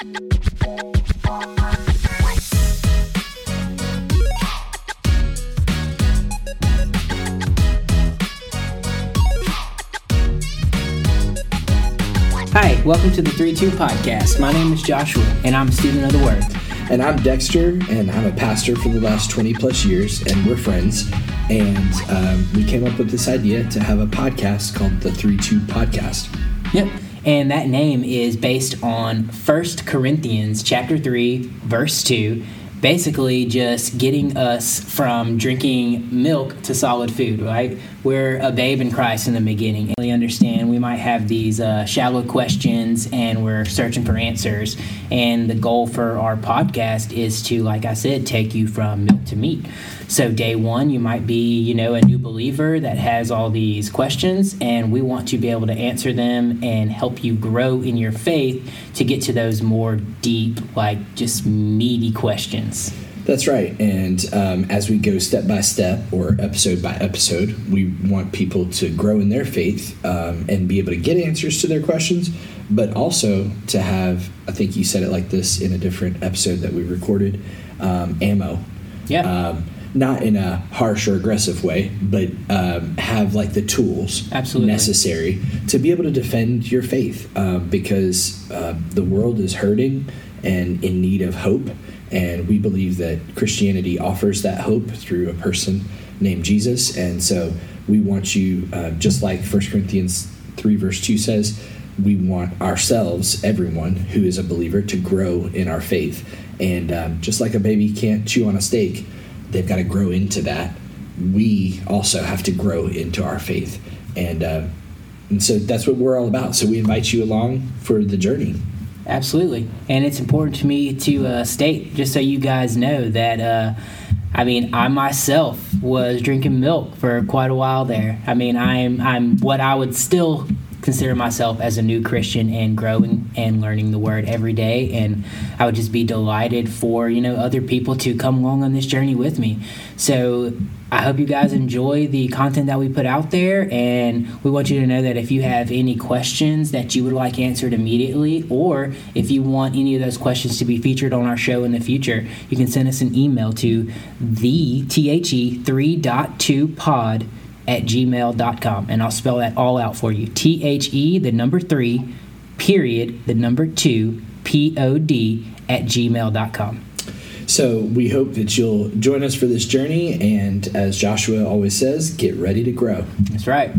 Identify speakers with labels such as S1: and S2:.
S1: Hi, welcome to the 3 2 podcast. My name is Joshua, and I'm a student of the Word.
S2: And I'm Dexter, and I'm a pastor for the last 20 plus years, and we're friends. And um, we came up with this idea to have a podcast called the 3 2 Podcast.
S1: Yep. And that name is based on 1 Corinthians chapter 3, verse 2 basically just getting us from drinking milk to solid food, right? We're a babe in Christ in the beginning. We understand we might have these uh, shallow questions and we're searching for answers. And the goal for our podcast is to, like I said, take you from milk to meat. So day one, you might be, you know, a new believer that has all these questions, and we want to be able to answer them and help you grow in your faith to get to those more deep, like just meaty questions.
S2: That's right. And um, as we go step by step or episode by episode, we want people to grow in their faith um, and be able to get answers to their questions, but also to have, I think you said it like this in a different episode that we recorded, um, ammo.
S1: Yeah.
S2: Um, not in a harsh or aggressive way, but um, have like the tools
S1: Absolutely.
S2: necessary to be able to defend your faith uh, because uh, the world is hurting and in need of hope. And we believe that Christianity offers that hope through a person named Jesus. And so we want you, uh, just like 1 Corinthians 3, verse 2 says, we want ourselves, everyone who is a believer, to grow in our faith. And um, just like a baby can't chew on a steak, they've got to grow into that. We also have to grow into our faith, and uh, and so that's what we're all about. So we invite you along for the journey.
S1: Absolutely, and it's important to me to uh, state, just so you guys know, that uh, I mean, I myself was drinking milk for quite a while there. I mean, I'm I'm what I would still consider myself as a new Christian and growing and learning the word every day. And I would just be delighted for, you know, other people to come along on this journey with me. So I hope you guys enjoy the content that we put out there. And we want you to know that if you have any questions that you would like answered immediately, or if you want any of those questions to be featured on our show in the future, you can send us an email to the THE 3.2 pod at gmail.com. And I'll spell that all out for you T H E, the number three, period, the number two, P O D, at gmail.com.
S2: So we hope that you'll join us for this journey. And as Joshua always says, get ready to grow.
S1: That's right.